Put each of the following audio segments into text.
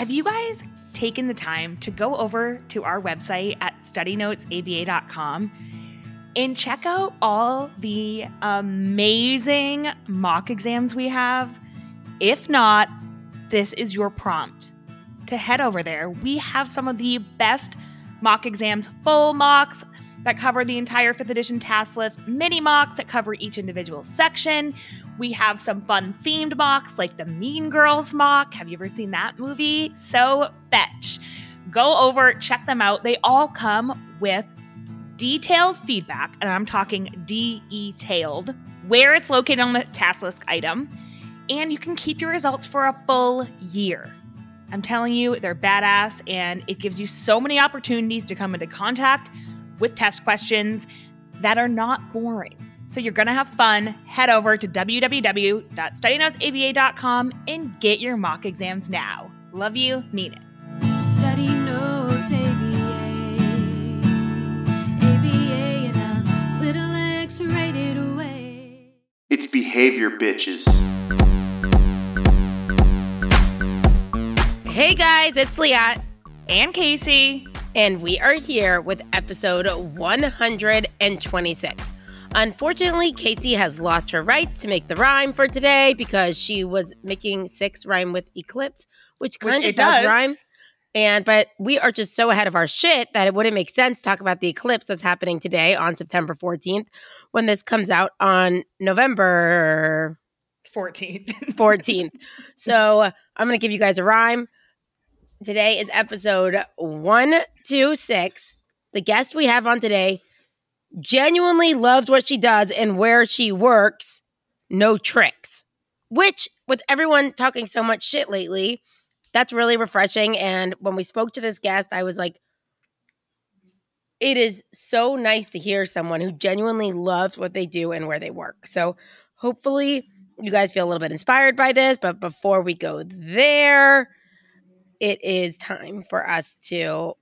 have you guys taken the time to go over to our website at studynotesaba.com and check out all the amazing mock exams we have? If not, this is your prompt to head over there. We have some of the best mock exams, full mocks that cover the entire 5th edition task list, mini mocks that cover each individual section. We have some fun themed mocks like the Mean Girls mock. Have you ever seen that movie? So fetch. Go over, check them out. They all come with detailed feedback, and I'm talking detailed, where it's located on the task list item, and you can keep your results for a full year. I'm telling you, they're badass, and it gives you so many opportunities to come into contact with test questions that are not boring. So you're going to have fun. Head over to www.studynotesaba.com and get your mock exams now. Love you, mean it. Study notes ABA. ABA in a little X-rated way. It's behavior, bitches. Hey guys, it's Liat, And Casey. and we are here with episode 126. Unfortunately, Casey has lost her rights to make the rhyme for today because she was making six rhyme with eclipse, which Which kind of it does, does. rhyme. And but we are just so ahead of our shit that it wouldn't make sense to talk about the eclipse that's happening today on September 14th when this comes out on November 14th. 14th. so I'm going to give you guys a rhyme. Today is episode 126. The guest we have on today genuinely loves what she does and where she works, no tricks. Which, with everyone talking so much shit lately, that's really refreshing. And when we spoke to this guest, I was like, it is so nice to hear someone who genuinely loves what they do and where they work. So hopefully, you guys feel a little bit inspired by this. But before we go there, it is time for us to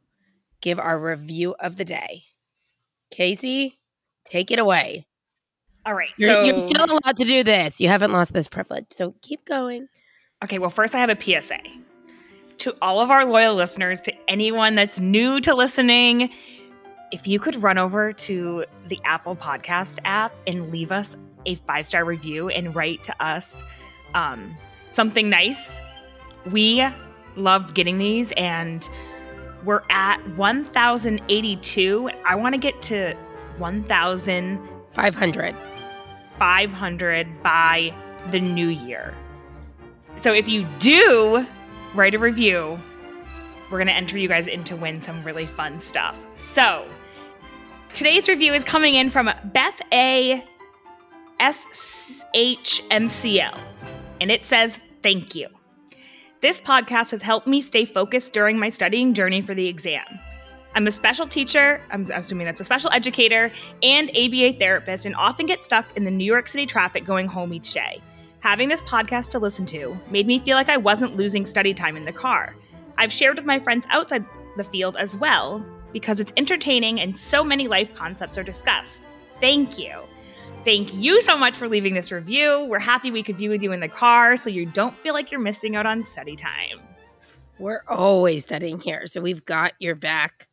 give our review of the day. Casey, take it away. All right. You're, so you're still allowed to do this. You haven't lost this privilege. So keep going. Okay, well, first I have a PSA. To all of our loyal listeners, to anyone that's new to listening, if you could run over to the Apple Podcast app and leave us a five star review and write to us um, something nice, we love getting these and we're at 1,082. I want to get to 1,500 500. by the new year. So if you do write a review, we're going to enter you guys in to win some really fun stuff. So today's review is coming in from Beth A. SHMCL, and it says, Thank you. This podcast has helped me stay focused during my studying journey for the exam. I'm a special teacher, I'm assuming that's a special educator, and ABA therapist, and often get stuck in the New York City traffic going home each day. Having this podcast to listen to made me feel like I wasn't losing study time in the car. I've shared with my friends outside the field as well because it's entertaining and so many life concepts are discussed. Thank you. Thank you so much for leaving this review. We're happy we could be with you in the car so you don't feel like you're missing out on study time. We're always studying here. So we've got your back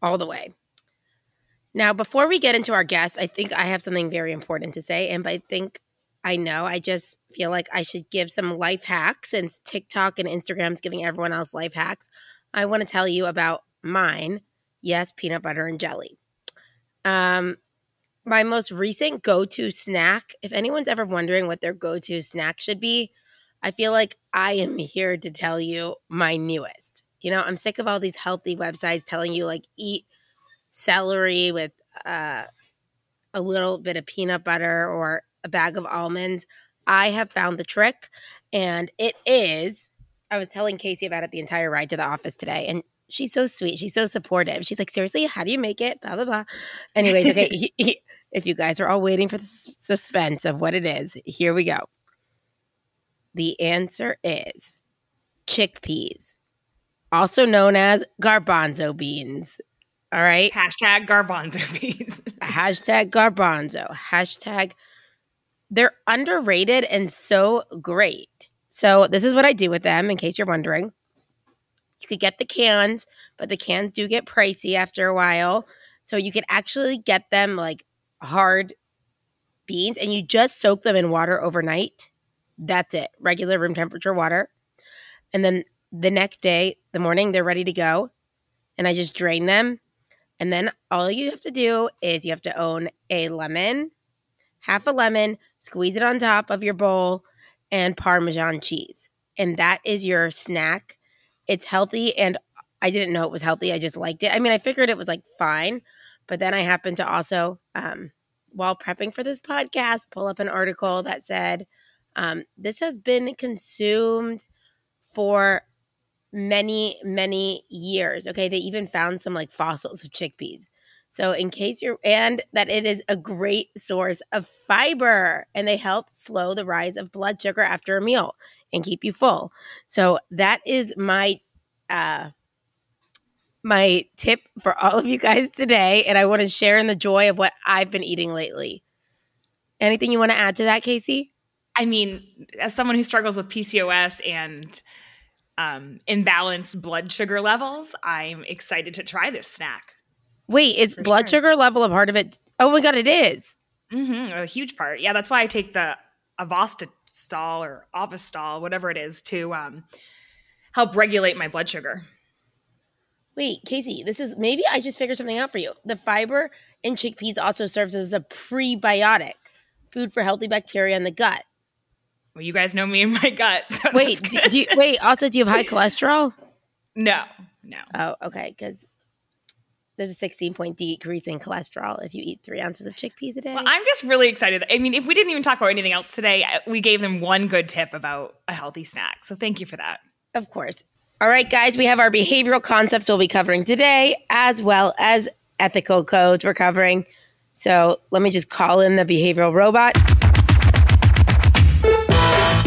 all the way. Now, before we get into our guest, I think I have something very important to say. And I think I know, I just feel like I should give some life hacks since TikTok and Instagram's giving everyone else life hacks. I want to tell you about mine. Yes, peanut butter and jelly. Um, my most recent go-to snack, if anyone's ever wondering what their go-to snack should be, I feel like I am here to tell you my newest. You know, I'm sick of all these healthy websites telling you like eat celery with uh, a little bit of peanut butter or a bag of almonds. I have found the trick, and it is. I was telling Casey about it the entire ride to the office today, and she's so sweet. She's so supportive. She's like, seriously, how do you make it? Blah blah blah. Anyways, okay. he- he- if you guys are all waiting for the s- suspense of what it is, here we go. The answer is chickpeas, also known as garbanzo beans. All right. Hashtag garbanzo beans. Hashtag garbanzo. Hashtag they're underrated and so great. So this is what I do with them in case you're wondering. You could get the cans, but the cans do get pricey after a while. So you can actually get them like hard beans and you just soak them in water overnight. That's it. Regular room temperature water. And then the next day, the morning, they're ready to go. And I just drain them. And then all you have to do is you have to own a lemon, half a lemon, squeeze it on top of your bowl, and Parmesan cheese. And that is your snack. It's healthy. And I didn't know it was healthy. I just liked it. I mean, I figured it was like fine. But then I happened to also, um, while prepping for this podcast, pull up an article that said um, this has been consumed for many, many years. Okay. They even found some like fossils of chickpeas. So, in case you're, and that it is a great source of fiber and they help slow the rise of blood sugar after a meal and keep you full. So, that is my, uh, my tip for all of you guys today. And I want to share in the joy of what I've been eating lately. Anything you want to add to that, Casey? I mean, as someone who struggles with PCOS and um, imbalanced blood sugar levels, I'm excited to try this snack. Wait, is For blood sure. sugar level a part of it? Oh my God, it is. Mm-hmm, a huge part. Yeah, that's why I take the Avastol or Avastol, whatever it is, to um, help regulate my blood sugar. Wait, Casey, this is maybe I just figured something out for you. The fiber in chickpeas also serves as a prebiotic, food for healthy bacteria in the gut. Well, you guys know me and my gut. so Wait, do, do you, wait. Also, do you have high cholesterol? no, no. Oh, okay. Because there's a 16 point decrease in cholesterol if you eat three ounces of chickpeas a day. Well, I'm just really excited. I mean, if we didn't even talk about anything else today, we gave them one good tip about a healthy snack. So thank you for that. Of course. All right, guys, we have our behavioral concepts we'll be covering today, as well as ethical codes we're covering. So let me just call in the behavioral robot.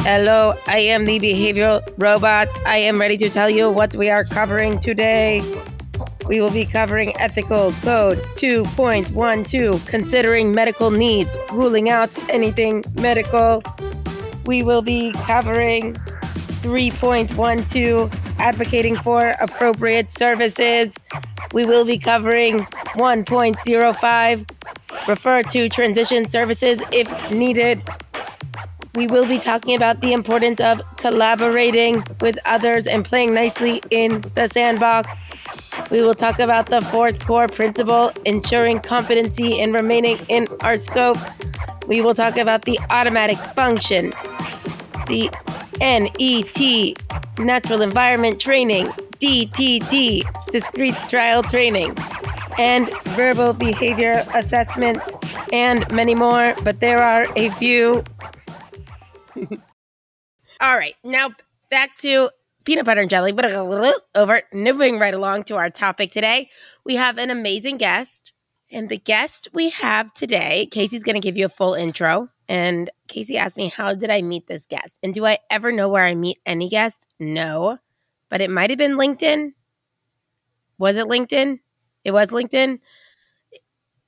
Hello, I am the behavioral robot. I am ready to tell you what we are covering today. We will be covering ethical code 2.12, considering medical needs, ruling out anything medical. We will be covering 3.12 advocating for appropriate services. We will be covering 1.05 refer to transition services if needed. We will be talking about the importance of collaborating with others and playing nicely in the sandbox. We will talk about the fourth core principle, ensuring competency and remaining in our scope. We will talk about the automatic function, the NET, Natural Environment Training, DTT, Discrete Trial Training, and Verbal Behavior Assessments, and many more, but there are a few. All right, now back to peanut butter and jelly, but a little over, moving right along to our topic today. We have an amazing guest. And the guest we have today, Casey's going to give you a full intro. And Casey asked me, How did I meet this guest? And do I ever know where I meet any guest? No. But it might have been LinkedIn. Was it LinkedIn? It was LinkedIn.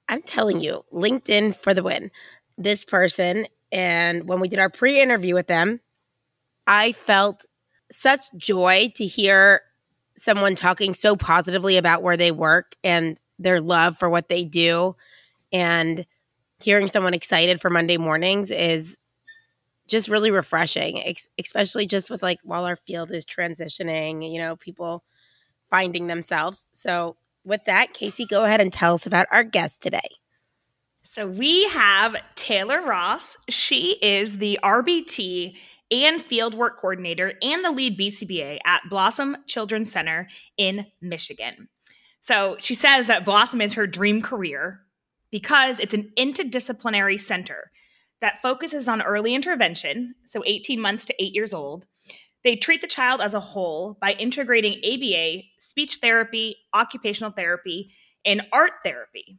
I'm telling you, LinkedIn for the win. This person, and when we did our pre interview with them, I felt such joy to hear someone talking so positively about where they work and their love for what they do. And hearing someone excited for Monday mornings is just really refreshing, ex- especially just with like while our field is transitioning, you know, people finding themselves. So, with that, Casey, go ahead and tell us about our guest today. So we have Taylor Ross. She is the RBT and fieldwork coordinator and the lead BCBA at Blossom Children's Center in Michigan. So she says that Blossom is her dream career because it's an interdisciplinary center that focuses on early intervention, so 18 months to 8 years old. They treat the child as a whole by integrating ABA, speech therapy, occupational therapy, and art therapy.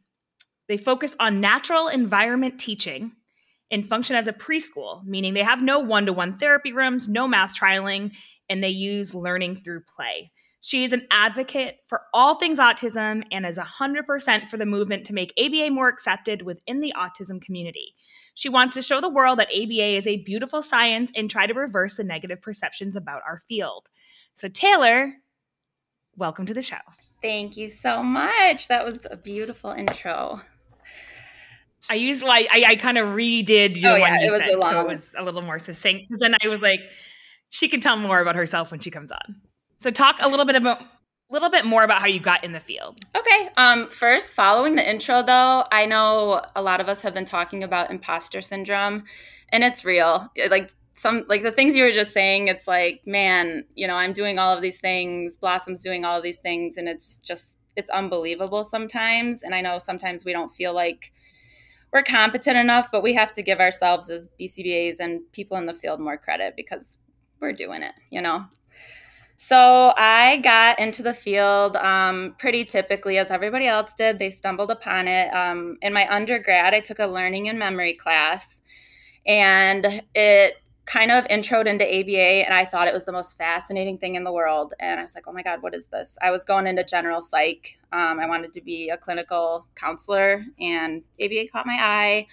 They focus on natural environment teaching and function as a preschool, meaning they have no one to one therapy rooms, no mass trialing, and they use learning through play. She is an advocate for all things autism and is 100% for the movement to make ABA more accepted within the autism community. She wants to show the world that ABA is a beautiful science and try to reverse the negative perceptions about our field. So, Taylor, welcome to the show. Thank you so much. That was a beautiful intro. I used well, I, I kind of redid your Oh, yeah, one you it was a said, so it was a little more succinct. Because then I was like, she can tell more about herself when she comes on. So talk a little bit about, a little bit more about how you got in the field. Okay. Um, first, following the intro, though, I know a lot of us have been talking about imposter syndrome, and it's real. Like some, like the things you were just saying, it's like, man, you know, I'm doing all of these things. Blossom's doing all of these things, and it's just, it's unbelievable sometimes. And I know sometimes we don't feel like we're competent enough, but we have to give ourselves as BCBAs and people in the field more credit because we're doing it, you know. So I got into the field um, pretty typically, as everybody else did. They stumbled upon it. Um, in my undergrad, I took a learning and memory class, and it kind of introed into ABA, and I thought it was the most fascinating thing in the world. And I was like, oh my God, what is this? I was going into general psych. Um, I wanted to be a clinical counselor, and ABA caught my eye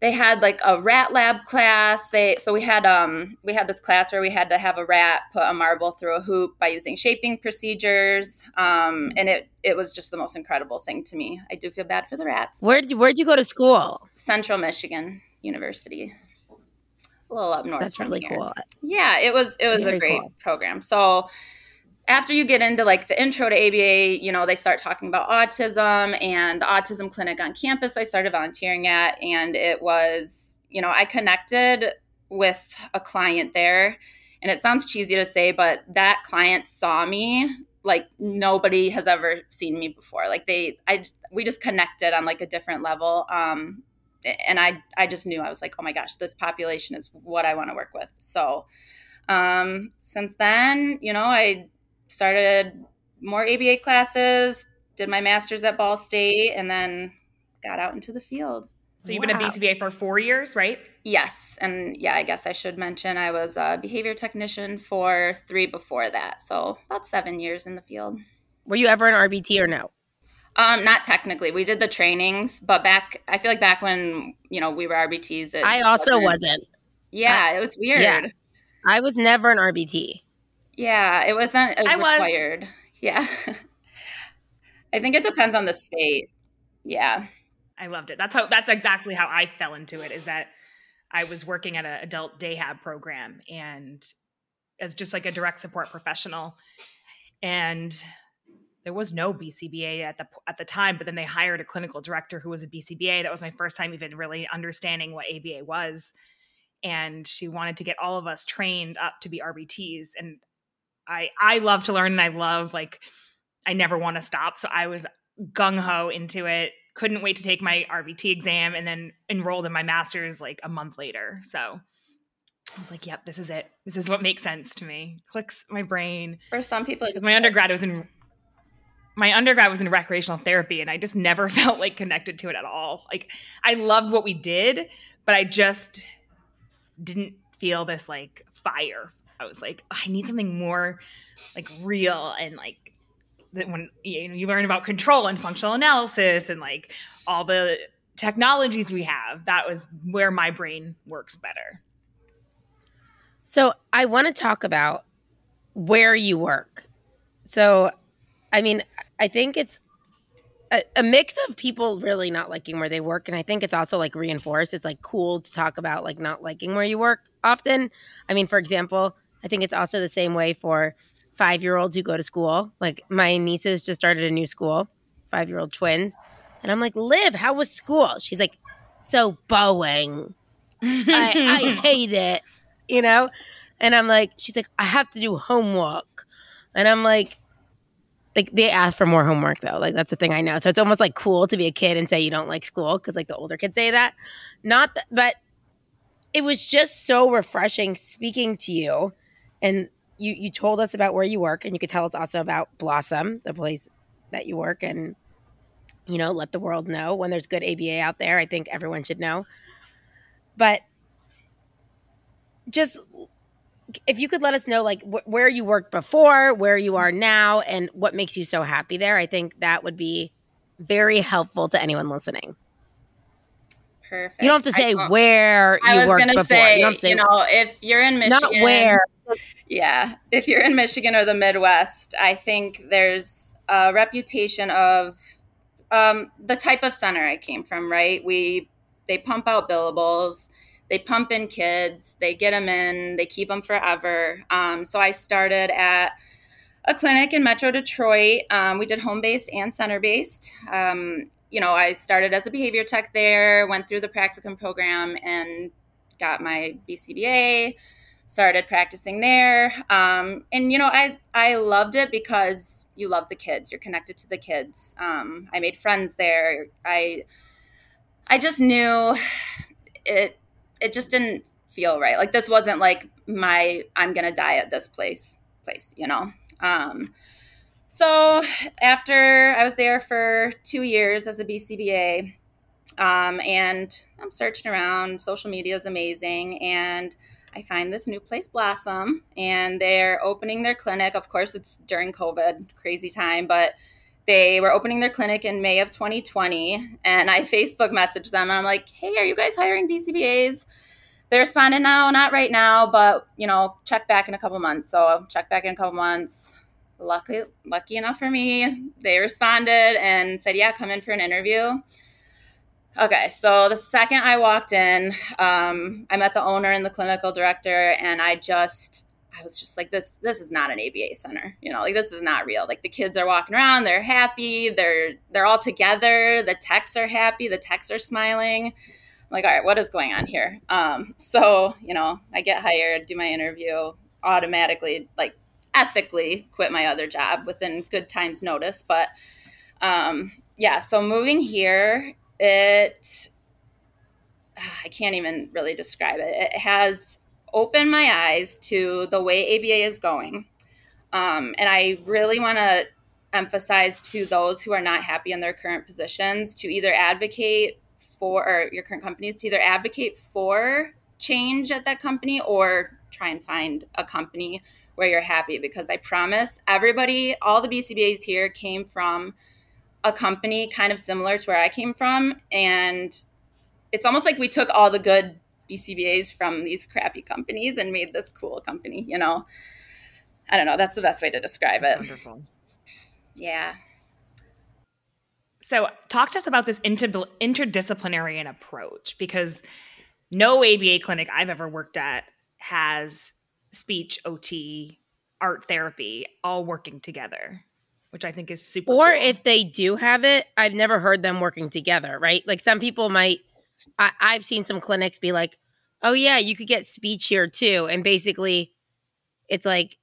they had like a rat lab class they so we had um we had this class where we had to have a rat put a marble through a hoop by using shaping procedures um and it it was just the most incredible thing to me i do feel bad for the rats Where'd you, where'd you go to school? central michigan university a little up north That's really here. cool. Yeah, it was it was Very a great cool. program. So after you get into like the intro to ABA, you know, they start talking about autism and the autism clinic on campus I started volunteering at and it was, you know, I connected with a client there and it sounds cheesy to say, but that client saw me like nobody has ever seen me before. Like they I we just connected on like a different level. Um and I I just knew I was like, oh my gosh, this population is what I want to work with. So um, since then, you know, I started more ABA classes, did my master's at Ball State, and then got out into the field. So you've been a Wow. BCBA for four years, right? Yes, and yeah, I guess I should mention I was a behavior technician for three before that, so about seven years in the field. Were you ever an RBT or no? Um, not technically. We did the trainings, but back I feel like back when you know we were RBTs. It I also wasn't. Yeah, it was weird. yeah. I was never an RBT. Yeah, it wasn't as I was. required. Yeah. I think it depends on the state. Yeah. I loved it. That's how that's exactly how I fell into it is that I was working at an adult day hab program and as just like a direct support professional and there was no BCBA at the at the time but then they hired a clinical director who was a BCBA that was my first time even really understanding what ABA was and she wanted to get all of us trained up to be RBTs and I I love to learn and I love like I never want to stop so I was gung ho into it. Couldn't wait to take my RBT exam and then enrolled in my master's like a month later. So I was like, yep, this is it. This is what makes sense to me. Clicks my brain. For some people, Because my undergrad was in my undergrad was in recreational therapy and I just never felt like connected to it at all. Like I loved what we did, but I just didn't feel this like fire. I was like, I need something more like real and like that when you know you learn about control and functional analysis and like all the technologies we have, that was where my brain works better. So I want to talk about where you work. So, I mean, I think it's a, a mix of people really not liking where they work, and I think it's also like reinforced. It's like cool to talk about like not liking where you work often. I mean, for example, I think it's also the same way for five year olds who go to school. Like my nieces just started a new school, five year old twins, and I'm like, Liv, how was school? She's like, so Boeing. I, I hate it, you know? And I'm like, she's like, I have to do homework. And I'm like, like they ask for more homework though. Like that's the thing I know. So it's almost like cool to be a kid and say you don't like school because like the older kids say that. Not that, but it was just so refreshing speaking to you. And you you told us about where you work and you could tell us also about Blossom, the place that you work and you know, let the world know when there's good ABA out there. I think everyone should know. But just if you could let us know like wh- where you worked before, where you are now, and what makes you so happy there, I think that would be very helpful to anyone listening. Perfect. You don't have to say don't- where I you worked before. say, you don't say know, if you're in Michigan, not where. Yeah, if you're in Michigan or the Midwest, I think there's a reputation of um, the type of center I came from. Right, we they pump out billables, they pump in kids, they get them in, they keep them forever. Um, so I started at a clinic in Metro Detroit. Um, we did home based and center based. Um, you know, I started as a behavior tech there, went through the practicum program, and got my BCBA started practicing there. Um, and you know i i loved it because you love the kids you're connected to the kids. Um, i made friends there. I i just knew it it just didn't feel right. Like this wasn't like my i'm gonna die at this place place you know? Um, so after i was there for two years as a bcba um, and i'm searching around social media is amazing and I find this new place Blossom and they're opening their clinic. Of course, it's during COVID, crazy time, but they were opening their clinic in May of 2020. And I Facebook messaged them and I'm like, hey, are you guys hiring BCBAs? They responded, no, not right now, but you know, check back in a couple months. So check back in a couple months. Lucky, lucky enough for me, they responded and said, yeah, come in for an interview. Okay, so the second I walked in, um, I met the owner and the clinical director, and I just, I was just like, this, this is not an ABA center, you know, like this is not real. Like the kids are walking around, they're happy, they're, they're all together, the techs are happy, the techs are smiling. I'm like, all right, what is going on here? Um, so, you know, I get hired, do my interview, automatically, like ethically quit my other job within good time's notice, but um, yeah, so moving here it i can't even really describe it. It has opened my eyes to the way aba is going um, and i really want to emphasize to those who are not happy in their current positions to either advocate for or your current companies to either advocate for change at that company or try and find a company where you're happy because i promise everybody all the bcbas here came from a company kind of similar to where I came from. And it's almost like we took all the good BCBAs from these crappy companies and made this cool company, you know? I don't know. That's the best way to describe it. Wonderful. Yeah. So, talk to us about this inter- interdisciplinary approach because no ABA clinic I've ever worked at has speech, OT, art therapy all working together, which I think is super Or cool. if they do have it, I've never heard them working together, right? Like some people might, I, I've seen some clinics be like, oh, yeah, you could get speech here too. And basically, it's like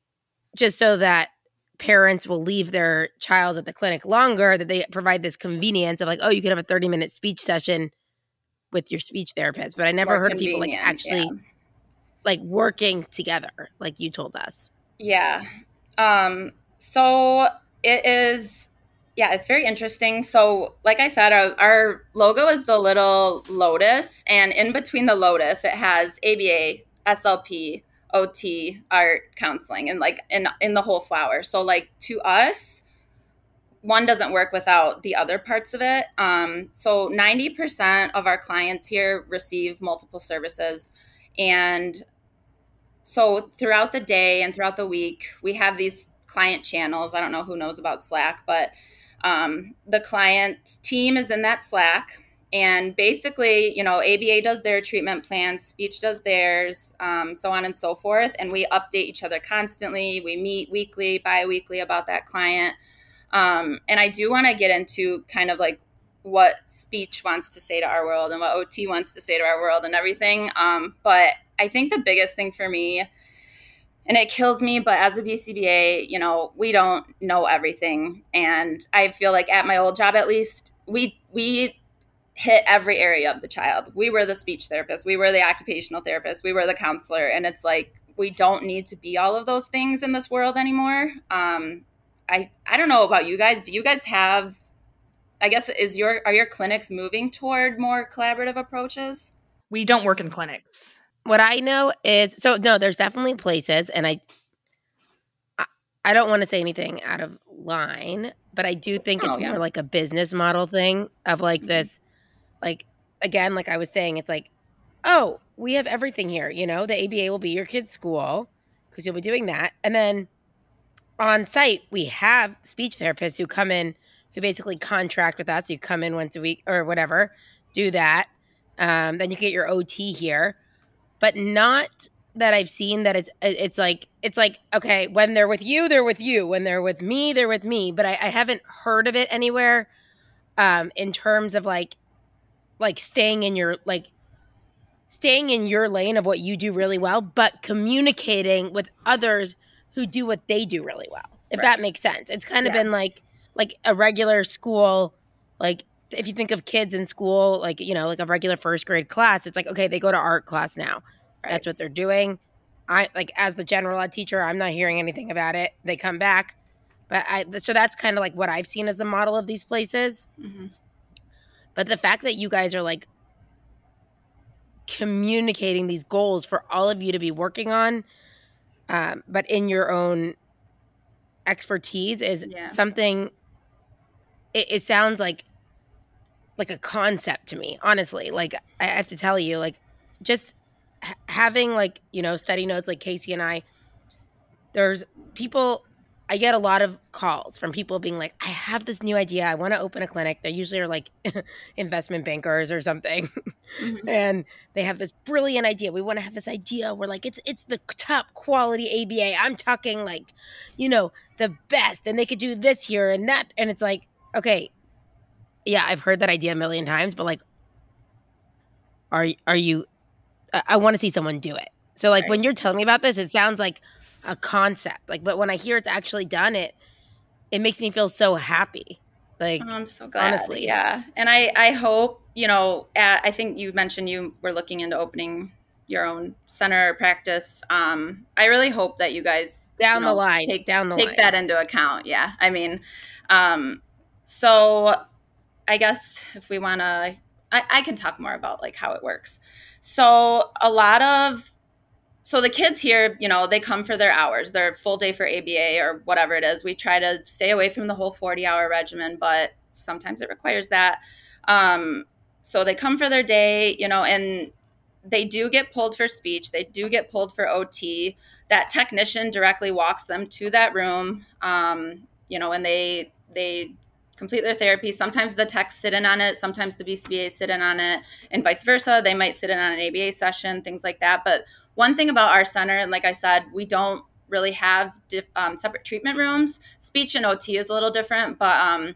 just so that parents will leave their child at the clinic longer, that they provide this convenience of like, oh, you could have a 30 minute speech session with your speech therapist. But I never More heard of people like actually yeah. Like working together, like you told us. Yeah. Um, so it is, yeah, it's very interesting. So, like I said, our, our logo is the little lotus, and in between the lotus, it has ABA, SLP, OT, art, counseling, and like in in the whole flower. So, like to us, one doesn't work without the other parts of it. Um, so, ninety percent of our clients here receive multiple services, and so throughout the day and throughout the week, we have these client channels. I don't know who knows about Slack, but um, the client team is in that Slack. And basically, you know, ABA does their treatment plans, speech does theirs, um, so on and so forth. And we update each other constantly. We meet weekly, bi weekly about that client. Um, and I do want to get into kind of like what speech wants to say to our world and what OT wants to say to our world and everything. Um, but I think the biggest thing for me, and it kills me, but as a BCBA, you know, we don't know everything. And I feel like at my old job, at least, we, we, hit every area of the child. We were the speech therapist, we were the occupational therapist, we were the counselor, and it's like we don't need to be all of those things in this world anymore. Um, I I don't know about you guys. Do you guys have? I guess is your are your clinics moving toward more collaborative approaches? we don't work in clinics. What I know is so no, there's definitely places, and I, I, I don't want to say anything out of line, but I do think it's Oh, yeah. more like a business model thing of like Mhm. this, like again, like I was saying, it's like, oh, we have everything here. You know, the ABA will be your kid's school because you'll be doing that. And then on site, we have speech therapists who come in, who basically contract with us. You come in once a week or whatever, do that. Um, then you get your OT here, but not that I've seen that it's it's like it's like okay when they're with you they're with you when they're with me they're with me but I, I haven't heard of it anywhere um in terms of like like staying in your like staying in your lane of what you do really well but communicating with others who do what they do really well if Right. that makes sense it's kind of Yeah. been like like a regular school like if you think of kids in school like you know like a regular first grade class it's like okay they go to art class now that's what they're doing. I like as the general ed teacher, I'm not hearing anything about it. They come back, but I so that's kind of like what I've seen as a model of these places. Mhm. But the fact that you guys are like communicating these goals for all of you to be working on, um, but in your own expertise is Yeah. something. It, it sounds like like a concept to me, honestly. Like I have to tell you, like just h- having like you know study notes like Casey and I. There's people. I get a lot of calls from people being like, I have this new idea. I want to open a clinic. They usually are like investment bankers or something. Mhm. and they have this brilliant idea. We want to have this idea where like it's it's the top quality ABA. I'm talking like, you know, the best and they could do this here and that and it's like, okay, yeah, I've heard that idea a million times, but like are are you I, I want to see someone do it. So like when you're telling me about this, it sounds like a concept. Like but when I hear it's actually done it, it makes me feel so happy. Like Oh, I'm so glad. honestly. yeah. And I, I hope, you know, at, I think you mentioned you were looking into opening your own center or practice. Um, I really hope that you guys down you the line, take down the take line. that into account. Yeah. I mean, um, so I guess if we want to, I, I can talk more about like how it works. So a lot of, so the kids here, you know, they come for their hours, their full day for ABA or whatever it is. We try to stay away from the whole 40 hour regimen, but sometimes it requires that. Um, so they come for their day, you know, and they do get pulled for speech. They do get pulled for OT. That technician directly walks them to that room, um, you know, and they they complete their therapy. Sometimes the techs sit in on it. Sometimes the BCBA sit in on it, and vice versa. They might sit in on an ABA session, things like that. But one thing about our center, and like I said, we don't really have di- um, separate treatment rooms. Speech and OT is a little different, but um,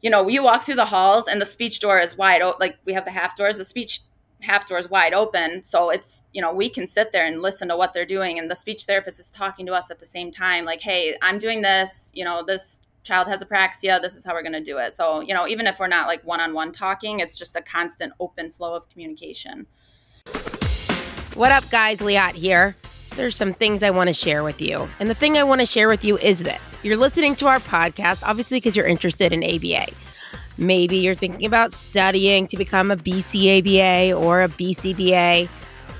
you know, you walk through the halls and the speech door is wide open. Like we have the half doors, the speech half doors wide open. So it's, you know, we can sit there and listen to what they're doing. And the speech therapist is talking to us at the same time, like, hey, I'm doing this, you know, this child has apraxia. This is how we're going to do it. So, you know, even if we're not like one on one talking, it's just a constant open flow of communication. What up, guys? Liat here. There's some things I want to share with you. And the thing I want to share with you is this you're listening to our podcast, obviously, because you're interested in ABA. Maybe you're thinking about studying to become a BCABA or a BCBA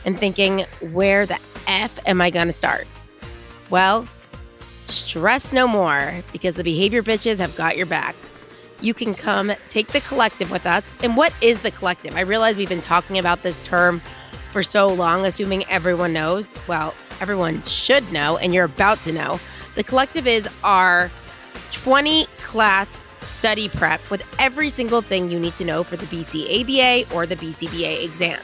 and thinking, where the F am I going to start? Well, stress no more because the behavior bitches have got your back. You can come take the collective with us. And what is the collective? I realize we've been talking about this term for so long, assuming everyone knows. Well, everyone should know, and you're about to know. The collective is our 20 class study prep with every single thing you need to know for the BCABA or the BCBA exam.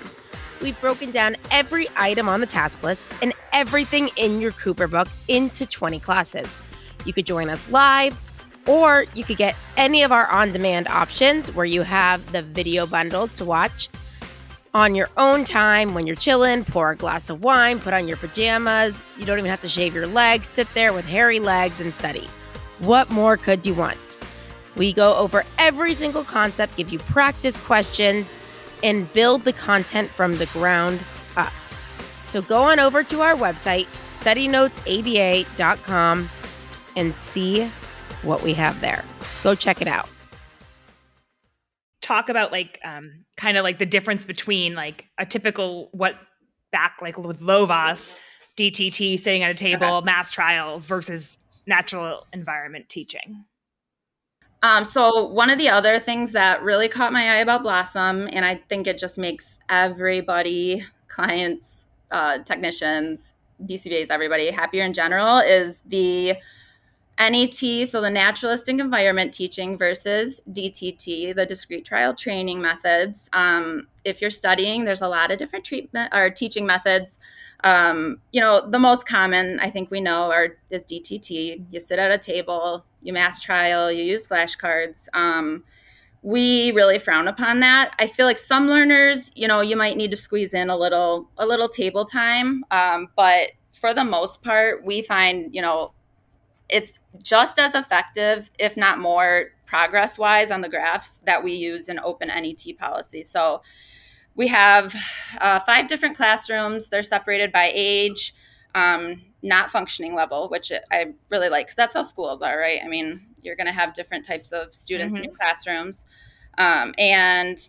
We've broken down every item on the task list and everything in your Cooper book into 20 classes. You could join us live, or you could get any of our on demand options where you have the video bundles to watch on your own time when you're chilling, pour a glass of wine, put on your pajamas. You don't even have to shave your legs, sit there with hairy legs and study. What more could you want? We go over every single concept, give you practice questions, and build the content from the ground up. So go on over to our website, studynotesaba.com, and see what we have there. Go check it out. talk about like um kind of like the difference between like a typical what back like with Lovaas DTT sitting at a table mass trials versus natural environment teaching. Um, so one of the other things that really caught my eye about Blossom, and I think it just makes everybody, clients, uh, technicians, BCBAs, everybody happier in general, is the NET, so the naturalistic environment teaching versus DTT, the discrete trial training methods. Um, if you're studying, there's a lot of different treatment or teaching methods. Um, you know, the most common I think we know are is DTT. You sit at a table, you mass trial, you use flashcards. Um, we really frown upon that. I feel like some learners, you know, you might need to squeeze in a little a little table time, um, but for the most part, we find you know it's just as effective, if not more, progress wise on the graphs that we use in open NET policy. So we have uh, five different classrooms. They're separated by age, um, not functioning level, which I really like because that's how schools are, right? I mean, you're going to have different types of students mm-hmm. in your classrooms. Um, and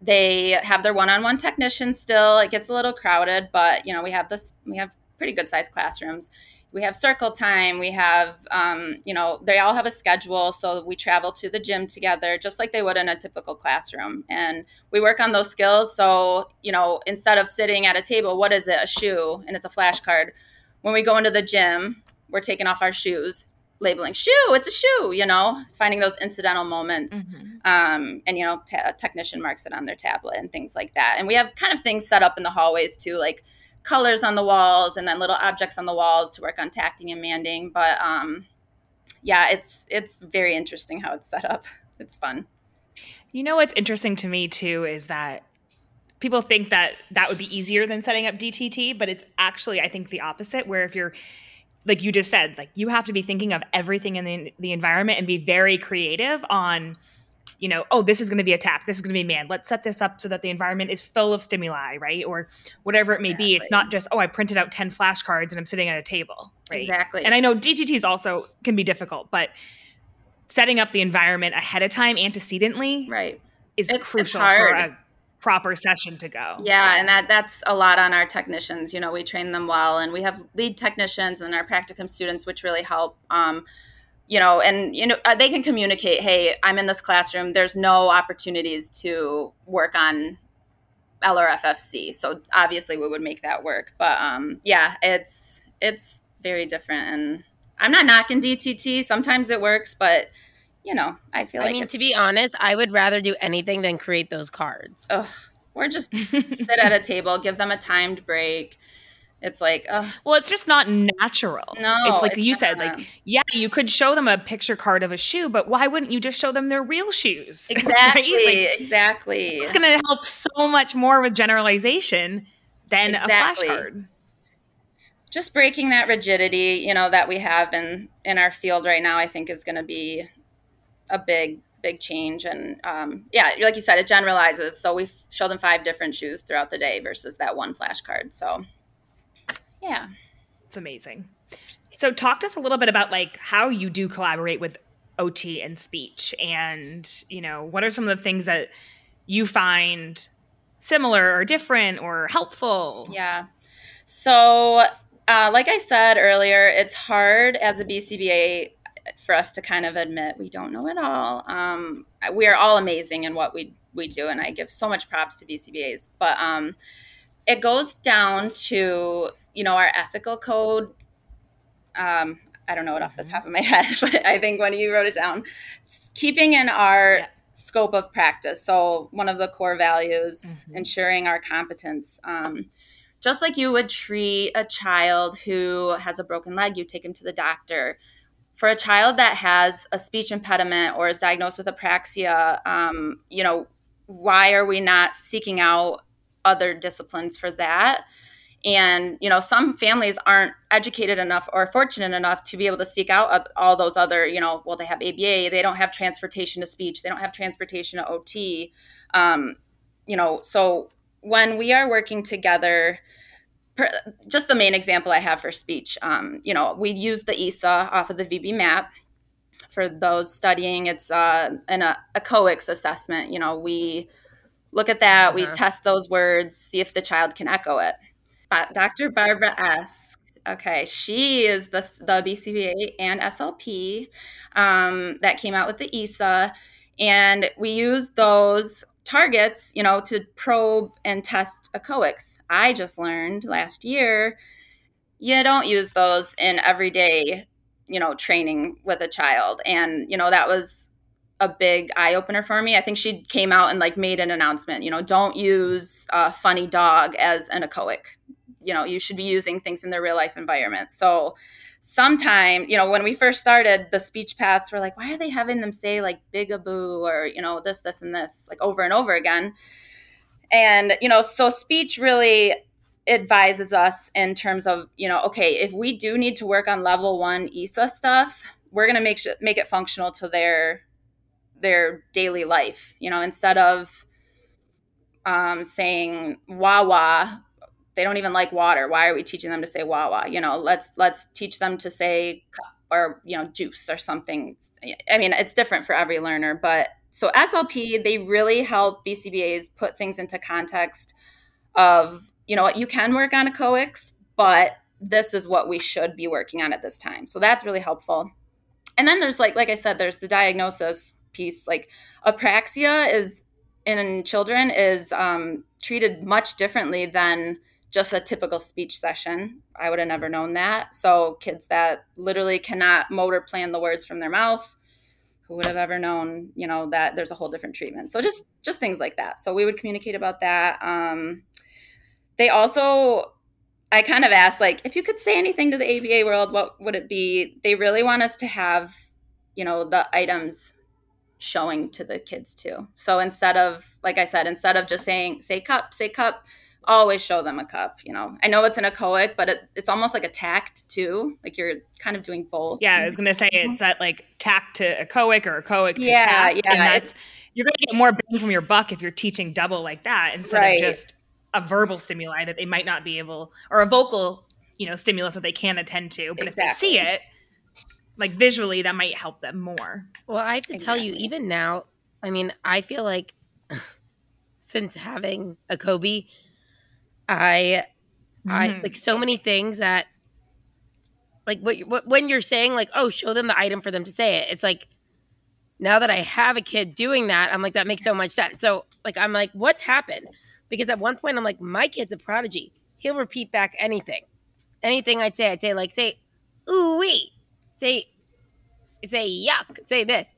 they have their one-on-one technician still. It gets a little crowded, but you know, we have this we have pretty good sized classrooms we have circle time we have um, you know they all have a schedule so we travel to the gym together just like they would in a typical classroom. And we work on those skills so you know instead of sitting at a table what is it? A shoe and it's a flashcard. When we go into the gym we're taking off our shoes labeling shoe it's a shoe you know it's finding those incidental moments mm-hmm. um, and you know t- a technician marks it on their tablet and things like that. And we have kind of things set up in the hallways too like colors on the walls and then little objects on the walls to work on tacting and manding. But um, yeah, it's it's very interesting how it's set up. It's fun. You know what's interesting to me too is that people think that that would be easier than setting up DTT, but it's actually I think the opposite. Where if you're like you just said, like you have to be thinking of everything in the the environment and be very creative on you know, oh, this is going to be attacked. This is going to be manned. Let's set this up so that the environment is full of stimuli, right? Or whatever it may exactly. be. It's not just, oh, I printed out 10 flashcards and I'm sitting at a table, right? Exactly. And I know DTTs also can be difficult, but setting up the environment ahead of time antecedently right. is it's, crucial it's for a proper session to go. Yeah, and that that's a lot on our technicians. You know, we train them well, and we have lead technicians and our practicum students, which really help. Um, you know, and you know uh, they can communicate, "Hey, I'm in this classroom. There's no opportunities to work on LRFFC." So obviously, we would make that work. But um, yeah, it's it's very different, and I'm not knocking DTT. Sometimes it works, but you know, I feel. Like I like mean, to be honest, I would rather do anything than create those cards. Ugh, or just sit at a table, give them a timed break it's like well it's just not natural. No it's like it's you said like yeah you could show them a picture card of a shoe but why wouldn't you just show them their real shoes? Exactly right? like, exactly. it's going to help so much more with generalization than exactly. a flashcard. Just breaking that rigidity you know that we have in in our field right now i think is going to be a big big change and um, yeah like you said it generalizes so we show them five different shoes throughout the day versus that one flashcard so yeah. It's amazing. So talk to us a little bit about like how you do collaborate with OT and speech and, you know, what are some of the things that you find similar or different or helpful? Yeah. So, uh, like I said earlier, it's hard as a BCBA for us to kind of admit we don't know it all. Um, we are all amazing in what we we do, and I give so much props to BCBAs. But um, it goes down to you know, our ethical code. Um, I don't know it off the mm-hmm. top of my head, but I think when you wrote it down, keeping in our yeah. scope of practice. So one of the core values, mm-hmm. ensuring our competence. Um, just like you would treat a child who has a broken leg, you take him to the doctor. For a child that has a speech impediment or is diagnosed with apraxia, um, you know, why are we not seeking out other disciplines for that? and you know some families aren't educated enough or fortunate enough to be able to seek out all those other you know well they have aba they don't have transportation to speech they don't have transportation to ot um, you know so when we are working together per, just the main example i have for speech um, you know we use the esa off of the VB-MAPP for those studying it's uh, an, a echoic assessment you know we look at that uh-huh. we test those words see if the child can echo it But Dr. Barbara Esch Okay, she is the the BCBA and SLP um, that came out with the ESA, and we use those targets, you know, to probe and test echoics. I just learned last year you don't use those in everyday, you know, training with a child, and you know that was a big eye opener for me. I think she came out and like made an announcement, you know, don't use a funny dog as an echoic. You know, you should be using things in their real life environment. So sometime, you know, when we first started, the speech paths were like, why are they having them say like bigaboo or, you know, this, this, and this, like over and over again? And, you know, so speech really advises us in terms of, you know, okay, if we do need to work on level one EESA stuff, we're going to make sure, make it functional to their their daily life you know instead of um, saying wawa they don't even like water. Why are we teaching them to say wawa you know let's let's teach them to say or you know juice or something. I mean it's different for every learner but so slp they really help bcbas put things into context of you know what you can work on echoics but this is what we should be working on at this time. So that's really helpful. And then there's like like i said there's the diagnosis piece like apraxia is in children is um, treated much differently than just a typical speech session. I would have never known that. So kids that literally cannot motor plan the words from their mouth, who would have ever known, you know, that there's a whole different treatment. So just just things like that. So we would communicate about that. Um, they also I kind of asked like if you could say anything to the ABA world, what would it be? They really want us to have, you know, the items showing to the kids too. So instead of, like I said, instead of just saying, say cup, say cup, always show them a cup. You know, I know it's an echoic, but it, it's almost like a tact too. Like you're kind of doing both. Yeah, I was going to say it's that like tact to echoic or echoic to yeah, tact. Yeah, and that's, you're going to get more bang from your buck if you're teaching double like that instead Right. of just a verbal stimuli that they might not be able, or a vocal, you know, stimulus that they can attend to. But if they see it, like visually, that might help them more. Well, I have to tell you, even now, I mean, I feel like since having a Kobe, I, I Mhm. like so many things that, like, what, what when you're saying like, oh, show them the item for them to say it. It's like now that I have a kid doing that, I'm like, that makes so much sense. So, like, I'm like, what's happened? Because at one point, I'm like, my kid's a prodigy. He'll repeat back anything, anything I'd say. I'd say like, say, ooh wee, say, say yuck, say this.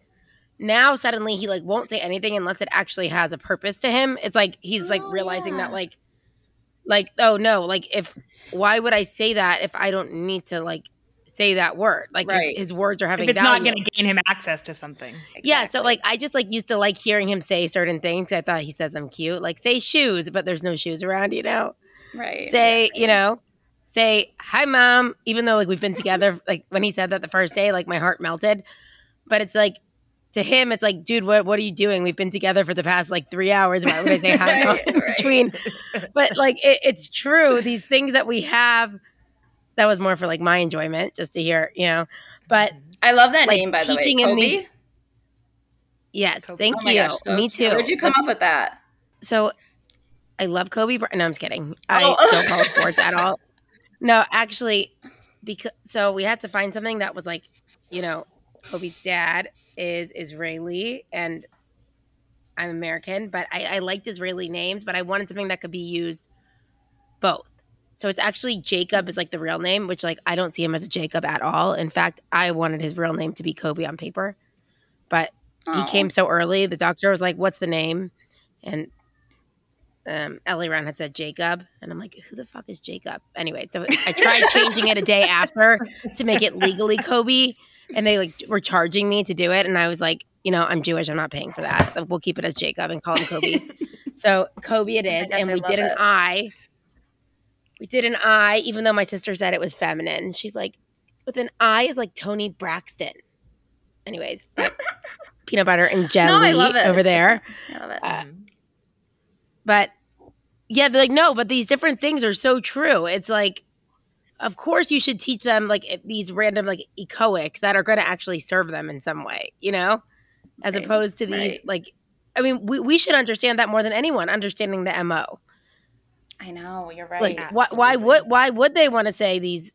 Now suddenly he like won't say anything unless it actually has a purpose to him. It's like he's like Oh, realizing yeah. that like like oh no like if why would i say that if i don't need to like say that word? Like his- Right. his, words are having If it's not going to gain him access to something. yeah so like i just like used to like hearing him say certain things. I thought he says i'm cute. Like say shoes but there's no shoes around you know? Right. say you know say hi mom even though like we've been together like when he said that the first day like my heart melted but it's like to him it's like dude what what are you doing we've been together for the past like three hours why would i say hi mom Right, in right. between but like it, it's true these things that we have that was more for like my enjoyment just to hear you know but I love that like, name by the way. Kobe. these- yes Kobe. thank oh you gosh, so me too Where'd you come That's- up with that? so I love Kobe. Bryant. No, I'm just kidding. I Oh. don't follow sports at all. No, actually, because so we had to find something that was like, you know, Kobe's dad is Israeli and I'm American, but I, I liked Israeli names, but I wanted something that could be used both. So it's actually Jacob is like the real name, which like I don't see him as a Jacob at all. In fact, I wanted his real name to be Kobe on paper, but he came so early. The doctor was like, "What's the name?" And um, Eliran had said Jacob, and I'm like, "Who the fuck is Jacob?" Anyway, so I tried changing it a day after to make it legally Kobe, and they like were charging me to do it, and I was like, "You know, I'm Jewish. I'm not paying for that. We'll keep it as Jacob and call him Kobe." so Kobe it is, Oh gosh, and we did an it. I. We did an I, even though my sister said it was feminine. She's like, "With an I is like Toni Braxton." Anyways, peanut butter and jelly it. over there. I love it. Uh, But yeah, they're like, no, but these different things are so true. It's like, of course, you should teach them like eh, these random like echoics that are going to actually serve them in some way, you know, as Right, opposed to these right. like, I mean, we, we should understand that more than anyone, understanding the mo. I know you're right. Like, why, why would why would they want to say these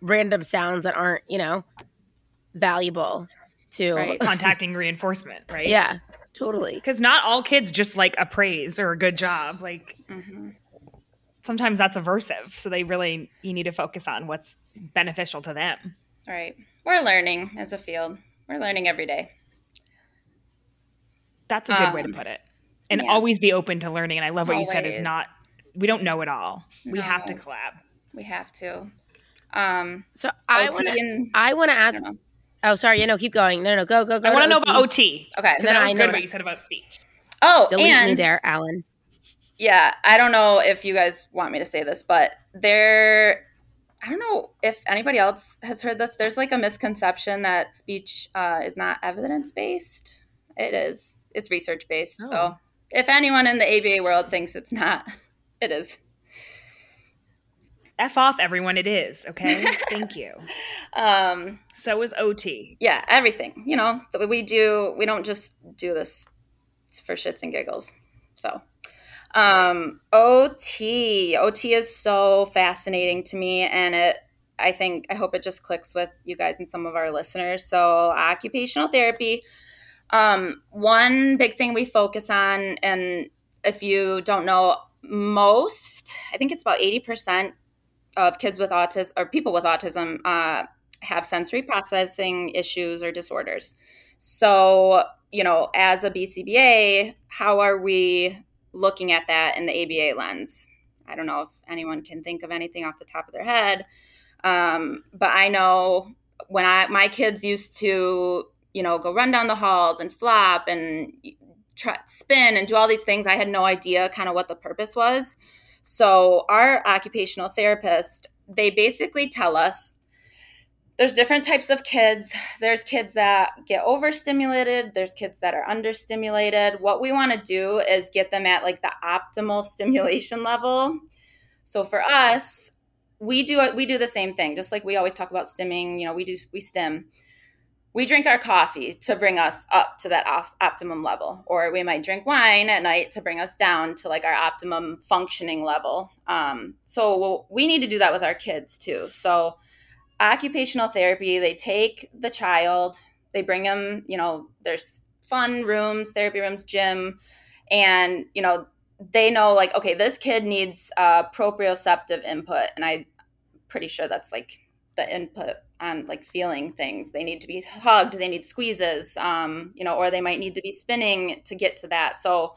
random sounds that aren't, you know, valuable to Right. Contacting reinforcement, right? Yeah, totally. Because not all kids just like a praise or a good job. Like Mhm. sometimes that's aversive. So they really, you need to focus on what's beneficial to them. Right. We're learning as a field. We're learning every day. That's a good way to Um, put it. And yeah. always be open to learning. And I love what you said is not, we don't know it all. We have to collab. We have to. Um, So I want to I want to ask don't know. Oh, sorry. You know, keep going. No, no, go, go, go. I want to know OT. about OT. Okay. Because Then that was I know good what- what you said about speech. Oh, Delete and me there, Alan. yeah, I don't know if you guys want me to say this, but there, I don't know if anybody else has heard this. There's like a misconception that speech uh, is not evidence based. It is. It's research based. Oh. So if anyone in the ABA world thinks it's not, it is. F off, everyone. It is. Okay. Thank you. Um, So is OT. yeah, everything. You know, we do. We don't just do this for shits and giggles. So, um, OT, OT is so fascinating to me, and it. I think I hope it just clicks with you guys and some of our listeners. So, occupational therapy. Um, one big thing we focus on, and if you don't know, most I think it's about eighty percent of kids with autism or people with autism uh, have sensory processing issues or disorders. So, you know, as a BCBA, how are we looking at that in the ABA lens? I don't know if anyone can think of anything off the top of their head. Um, but I know when I my kids used to, you know, go run down the halls and flop and try, spin and do all these things, I had no idea kind of what the purpose was. So our occupational therapist, they basically tell us there's different types of kids. There's kids that get overstimulated, there's kids that are understimulated. What we want to do is get them at like the optimal stimulation level. So for us, we do we do the same thing. Just like we always talk about stimming, you know, we do we stim. We drink our coffee to bring us up to that optimum level, or we might drink wine at night to bring us down to like our optimum functioning level. Um, so we need to do that with our kids too. So occupational therapy they take the child they bring them you know there's fun rooms therapy rooms gym and you know they know like okay this kid needs uh, proprioceptive input and i'm pretty sure that's like the input on like feeling things they need to be hugged they need squeezes um, you know or they might need to be spinning to get to that so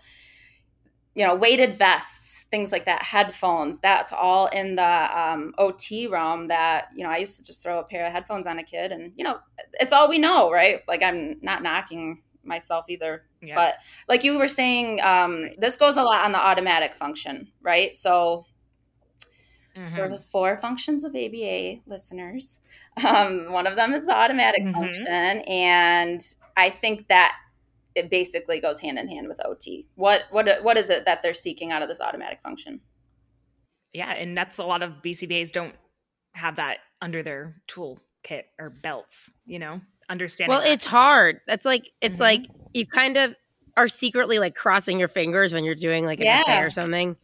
you know weighted vests things like that headphones that's all in the um, ot realm that you know i used to just throw a pair of headphones on a kid and you know it's all we know right like i'm not knocking myself either Yeah. but like you were saying um, this goes a lot on the automatic function right so Mhm. for the four functions of ABA listeners. Um, one of them is the automatic Mhm. function, and I think that it basically goes hand in hand with OT. What what what is it that they're seeking out of this automatic function? Yeah, and that's a lot of BCBAs don't have that under their toolkit or belts, you know, understanding. Well, that. it's hard. That's like it's Mhm. like you kind of are secretly like crossing your fingers when you're doing like an Yeah. Or something.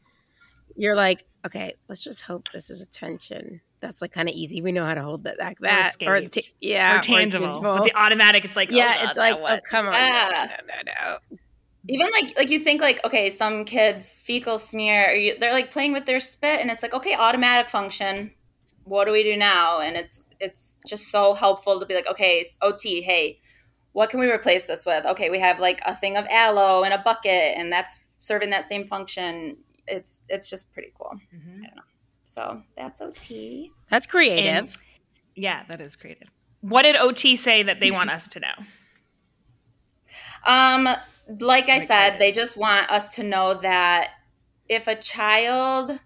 You're like, okay, let's just hope this is attention. That's like kind of easy. We know how to hold that like that. Or, escaped. ta- yeah, or tangible. But the automatic, it's like, oh, yeah, God, it's now like, oh, come on, Yeah. no, no, no, no. Even like like you think like okay, some kids fecal smear, or you, they're like playing with their spit, and it's like okay, automatic function. What do we do now? And it's it's just so helpful to be like okay, OT, hey, what can we replace this with? Okay, we have like a thing of aloe and a bucket, and that's serving that same function. It's it's just pretty cool. Mhm. So that's OT. That's creative. And- yeah, that is creative. What did OT say that they want us to know? Um, like I Like said, what? they just want us to know that if a child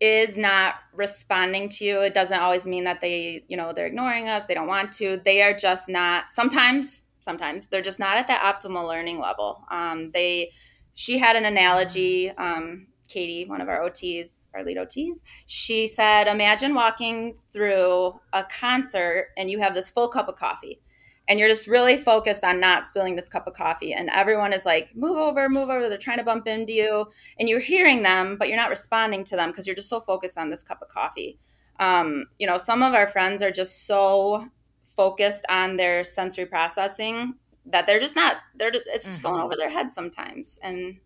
is not responding to you, it doesn't always mean that they, you know, they're ignoring us, they don't want to. They are just not sometimes, sometimes they're just not at that optimal learning level. Um, they she had an analogy, um, Katie, one of our OTs, our lead OTs, she said, Imagine walking through a concert and you have this full cup of coffee and you're just really focused on not spilling this cup of coffee and everyone is like move over move over they're trying to bump into you and you're hearing them but you're not responding to them because you're just so focused on this cup of coffee Um, you know, some of our friends are just so focused on their sensory processing that they're just not they're it's just going Mhm. over their head sometimes and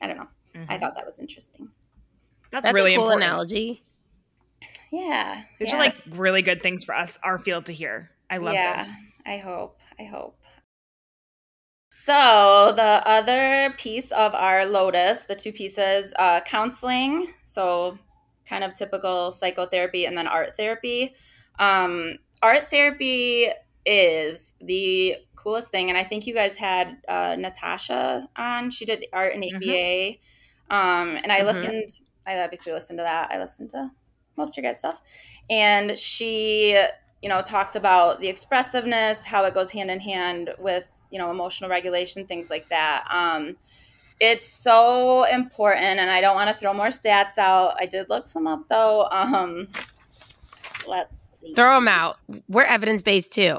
i don't know i Mhm. thought that was interesting that's, That's really a cool important. analogy. yeah These yeah. are like really good things for us, our field to hear. I love yeah, this. I hope. I hope. So the other piece of our lotus, the two pieces, uh, counseling. So kind of typical psychotherapy and then art therapy. Um, art therapy is the coolest thing, and I think you guys had uh, Natasha on. She did art and. ABA, um, and I Mhm. listened. I obviously listened to that. I listened to most of your guys' stuff, and she you know talked about the expressiveness how it goes hand in hand with you know emotional regulation things like that um it's so important and i don't want to throw more stats out i did look some up though um let's see Throw them out. We're evidence based too.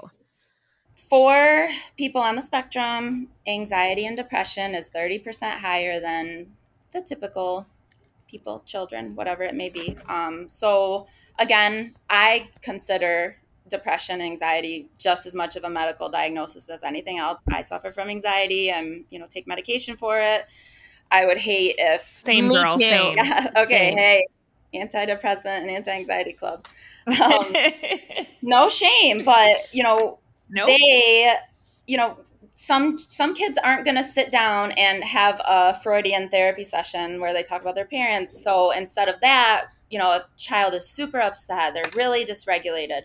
for people on the spectrum anxiety and depression is 30% higher than the typical people children whatever it may be um, so again i consider depression and anxiety just as much of a medical diagnosis as anything else i suffer from anxiety i'm you know take medication for it i would hate if Same Me girl, too. same. yeah, okay Same. hey antidepressant and anti-anxiety club um, no shame but you know nope. they you know some some kids aren't going to sit down and have a freudian therapy session where they talk about their parents. So instead of that you know a child is super upset. They're really dysregulated.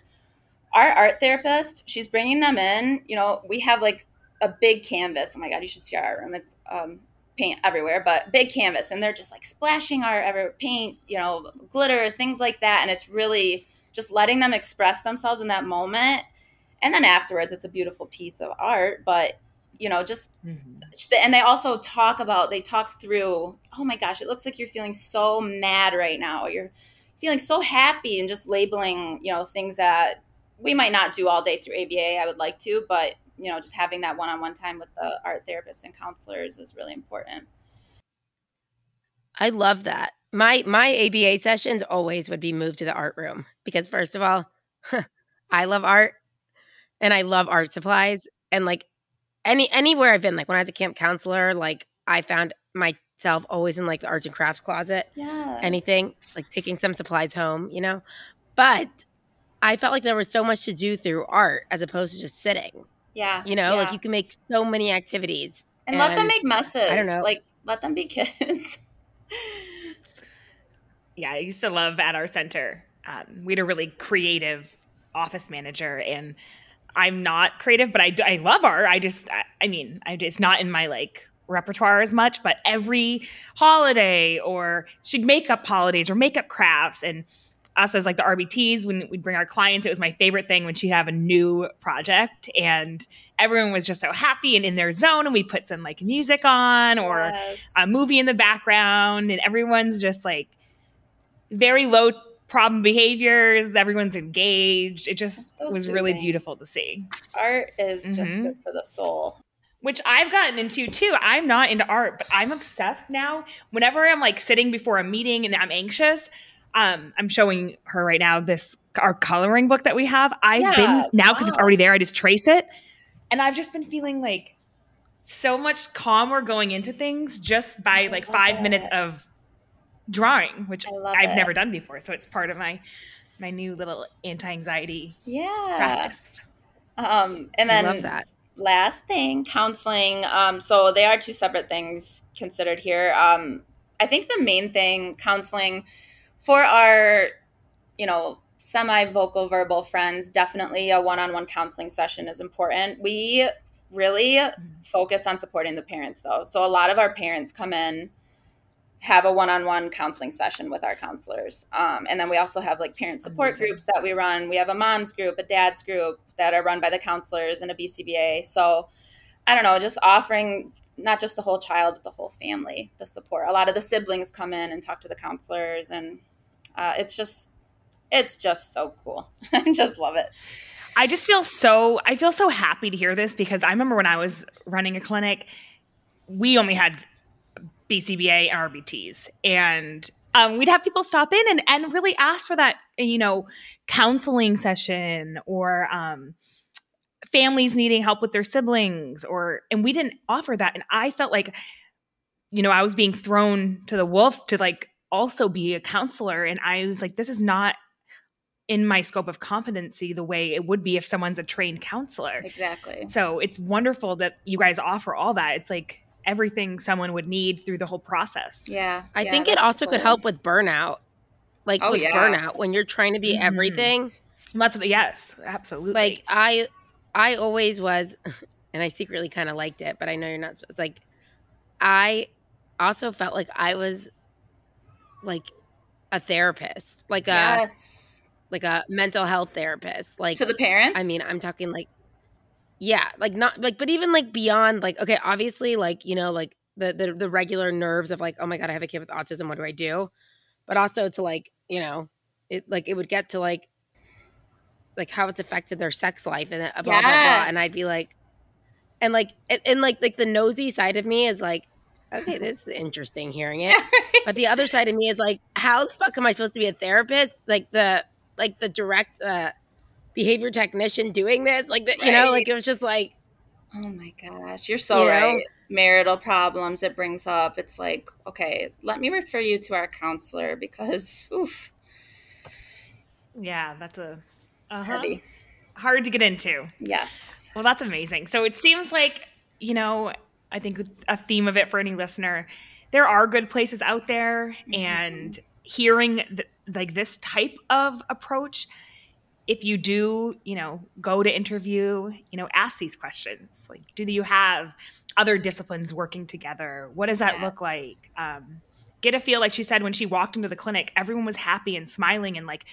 Our art therapist she's bringing them in. You know we have like a big canvas. Oh my god you should see our room. It's um, paint everywhere but big canvas and they're just like splashing art ever paint you know glitter things like that and it's really just letting them express themselves in that moment and then afterwards it's a beautiful piece of art but you know just Mhm. and they also talk about they talk through oh my gosh it looks like you're feeling so mad right now you're feeling so happy and just labeling you know things that we might not do all day through aba i would like to but you know just having that one-on-one time with the art therapists and counselors is really important I love that. My my ABA sessions always would be moved to the art room because first of all, I love art and I love art supplies and like any anywhere I've been like when I was a camp counselor, like I found myself always in like the arts and crafts closet, yeah anything, like taking some supplies home, you know. But I felt like there was so much to do through art as opposed to just sitting. yeah You know, like you can make so many activities. and, let them make messes I don't know. like let them be kids yeah, I used to love at our center. Um, we had a really creative office manager, and I'm not creative, but I, I love art. I just, I, I mean, I, it's not in my like repertoire as much, but every holiday or she'd make up holidays or make up crafts. And us as like the RBTs, when we'd bring our clients, it was my favorite thing when she'd have a new project and everyone was just so happy and in their zone. And we put some like music on or Yes. a movie in the background and everyone's just like very low problem behaviors everyone's engaged. It just so was really beautiful to see. Art is just Mhm. good for the soul. Which i've gotten into too. I'm not into art but i'm obsessed now. Whenever i'm like sitting before a meeting and i'm anxious um, i'm showing her right now this our coloring book that we have. I've Yeah, been now because it's already there i just trace it. And i've just been feeling like so much calmer going into things just by I like five minutes of drawing which I love i've it. never done before so it's part of my my new little anti-anxiety yeah practice Um, and I then love that. last thing, counseling. Um, so they are two separate things considered here. Um, I think the main thing, counseling for our, you know, semi vocal verbal friends, definitely a one on one counseling session is important. We really focus on supporting the parents though. So a lot of our parents come in have a one-on-one counseling session with our counselors. Um, and then we also have like parent support Amazing. groups that we run. We have a mom's group a dad's group that are run by the counselors and a bcba so i don't know just offering not just the whole child but the whole family the support. A lot of the siblings come in and talk to the counselors and uh, it's just it's just so cool. I just love it. I just feel so I feel so happy to hear this because I remember when I was running a clinic, we only had BCBA and RBTs. And um, we'd have people stop in and, and really ask for that, you know, counseling session or um, families needing help with their siblings or, and we didn't offer that. And I felt like, you know, I was being thrown to the wolves to like also be a counselor. And I was like, this is not in my scope of competency the way it would be if someone's a trained counselor. Exactly. So it's wonderful that you guys offer all that. It's like everything someone would need through the whole process. Yeah. I yeah, think it that's also could help with burnout. Like Oh, with yeah. burnout when you're trying to be Mhm. everything. That's what, yes, absolutely. Like I I always was and I secretly kind of liked it, but I know you're not supposed like I also felt like I was like a therapist, like a Yes. like a mental health therapist. Like to the parents. I mean, I'm talking like, yeah, like not like, but even like beyond, like, okay, obviously, like you know, like the the the regular nerves of like, oh my god, I have a kid with autism. What do I do? But also to like, you know, it like it would get to like, like how it's affected their sex life and uh, blah blah blah, and I'd be like, and like, and, and like like the nosy side of me is like, okay, this is interesting hearing it. But the other side of me is like, how the fuck am I supposed to be a therapist? Like the like the direct uh behavior technician doing this, like the, you know, like it was just like oh my gosh, you're so You know? right. Marital problems it brings up. It's like, okay, let me refer you to our counselor because oof, yeah, that's a uh-huh. heavy. hard to get into. Yes. Well, that's amazing. So it seems like, you know, I think a theme of it for any listener, there are good places out there and hearing th- like this type of approach if you do, you know, go to interview, you know, ask these questions. Like, do you have other disciplines working together? What does that look like? Um, get a feel, like she said, when she walked into the clinic, everyone was happy and smiling. And like,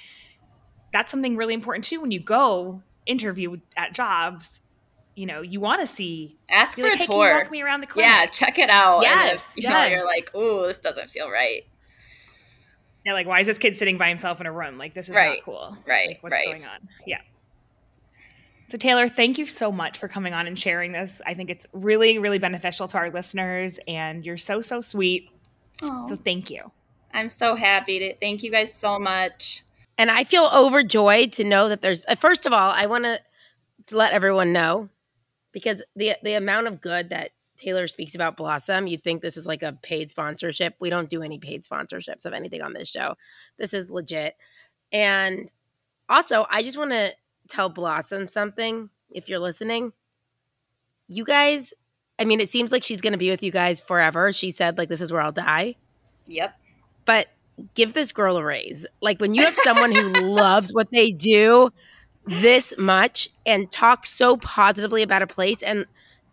that's something really important too. When you go interview at jobs, you know, you want to see, Ask for like, a hey, tour. walk me around the clinic? Yeah, check it out. and Yes, if, you know, you're like, ooh, this doesn't feel right. Yeah, like, why is this kid sitting by himself in a room? Like, this is Right, not cool. right, Like, what's right. going on? Yeah. So, Taylor, thank you so much for coming on and sharing this. I think it's really, really beneficial to our listeners, and you're so, so sweet. Oh, So, thank you. I'm so happy to thank you guys so much. and I feel overjoyed to know that there's uh, first of all, I want to to let everyone know because the the amount of good that Taylor speaks about Blossom, you'd think this is like a paid sponsorship. We don't do any paid sponsorships of anything on this show. This is legit. And also, I just want to tell Blossom something if you're listening. You guys, I mean, it seems like she's going to be with you guys forever. She said like this is where I'll die Yep. but give this girl a raise. Like when you have someone who loves what they do this much and talks so positively about a place and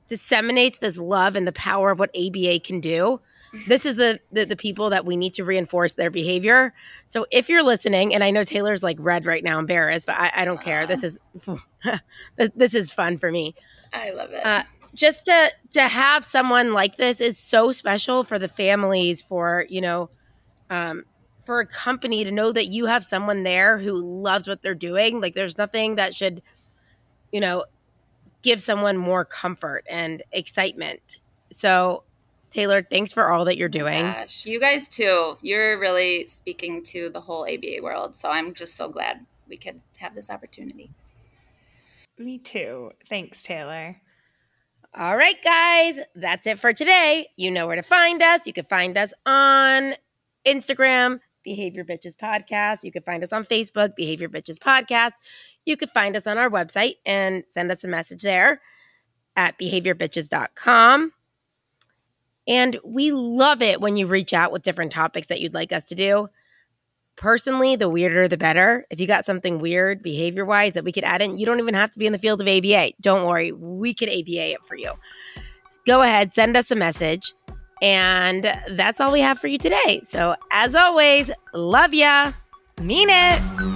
disseminates this love and the power of what ABA can do. This is the, the the people that we need to reinforce their behavior. So if you're listening, and I know Taylor's like red right now, embarrassed, but I, I don't care. This is this is fun for me I love it. Uh, just to to have someone like this is so special for the families for you know um for a company to know that you have someone there who loves what they're doing like there's nothing that should you know give someone more comfort and excitement so taylor thanks for all that you're doing Gosh, you guys too. You're really speaking to the whole ABA world. So I'm just so glad we could have this opportunity. Me too. Thanks, Taylor. All right, guys, that's it for today. You know where to find us. You can find us on Instagram, Behavior Bitches Podcast. You can find us on Facebook, Behavior Bitches Podcast. You could find us on our website and send us a message there at behaviorbitches.com. And we love it when you reach out with different topics that you'd like us to do. Personally, the weirder the better. If you got something weird behavior wise that we could add in, you don't even have to be in the field of ABA. Don't worry, we could ABA it for you. Go ahead, send us a message. And that's all we have for you today. So, as always, love ya. Mean it.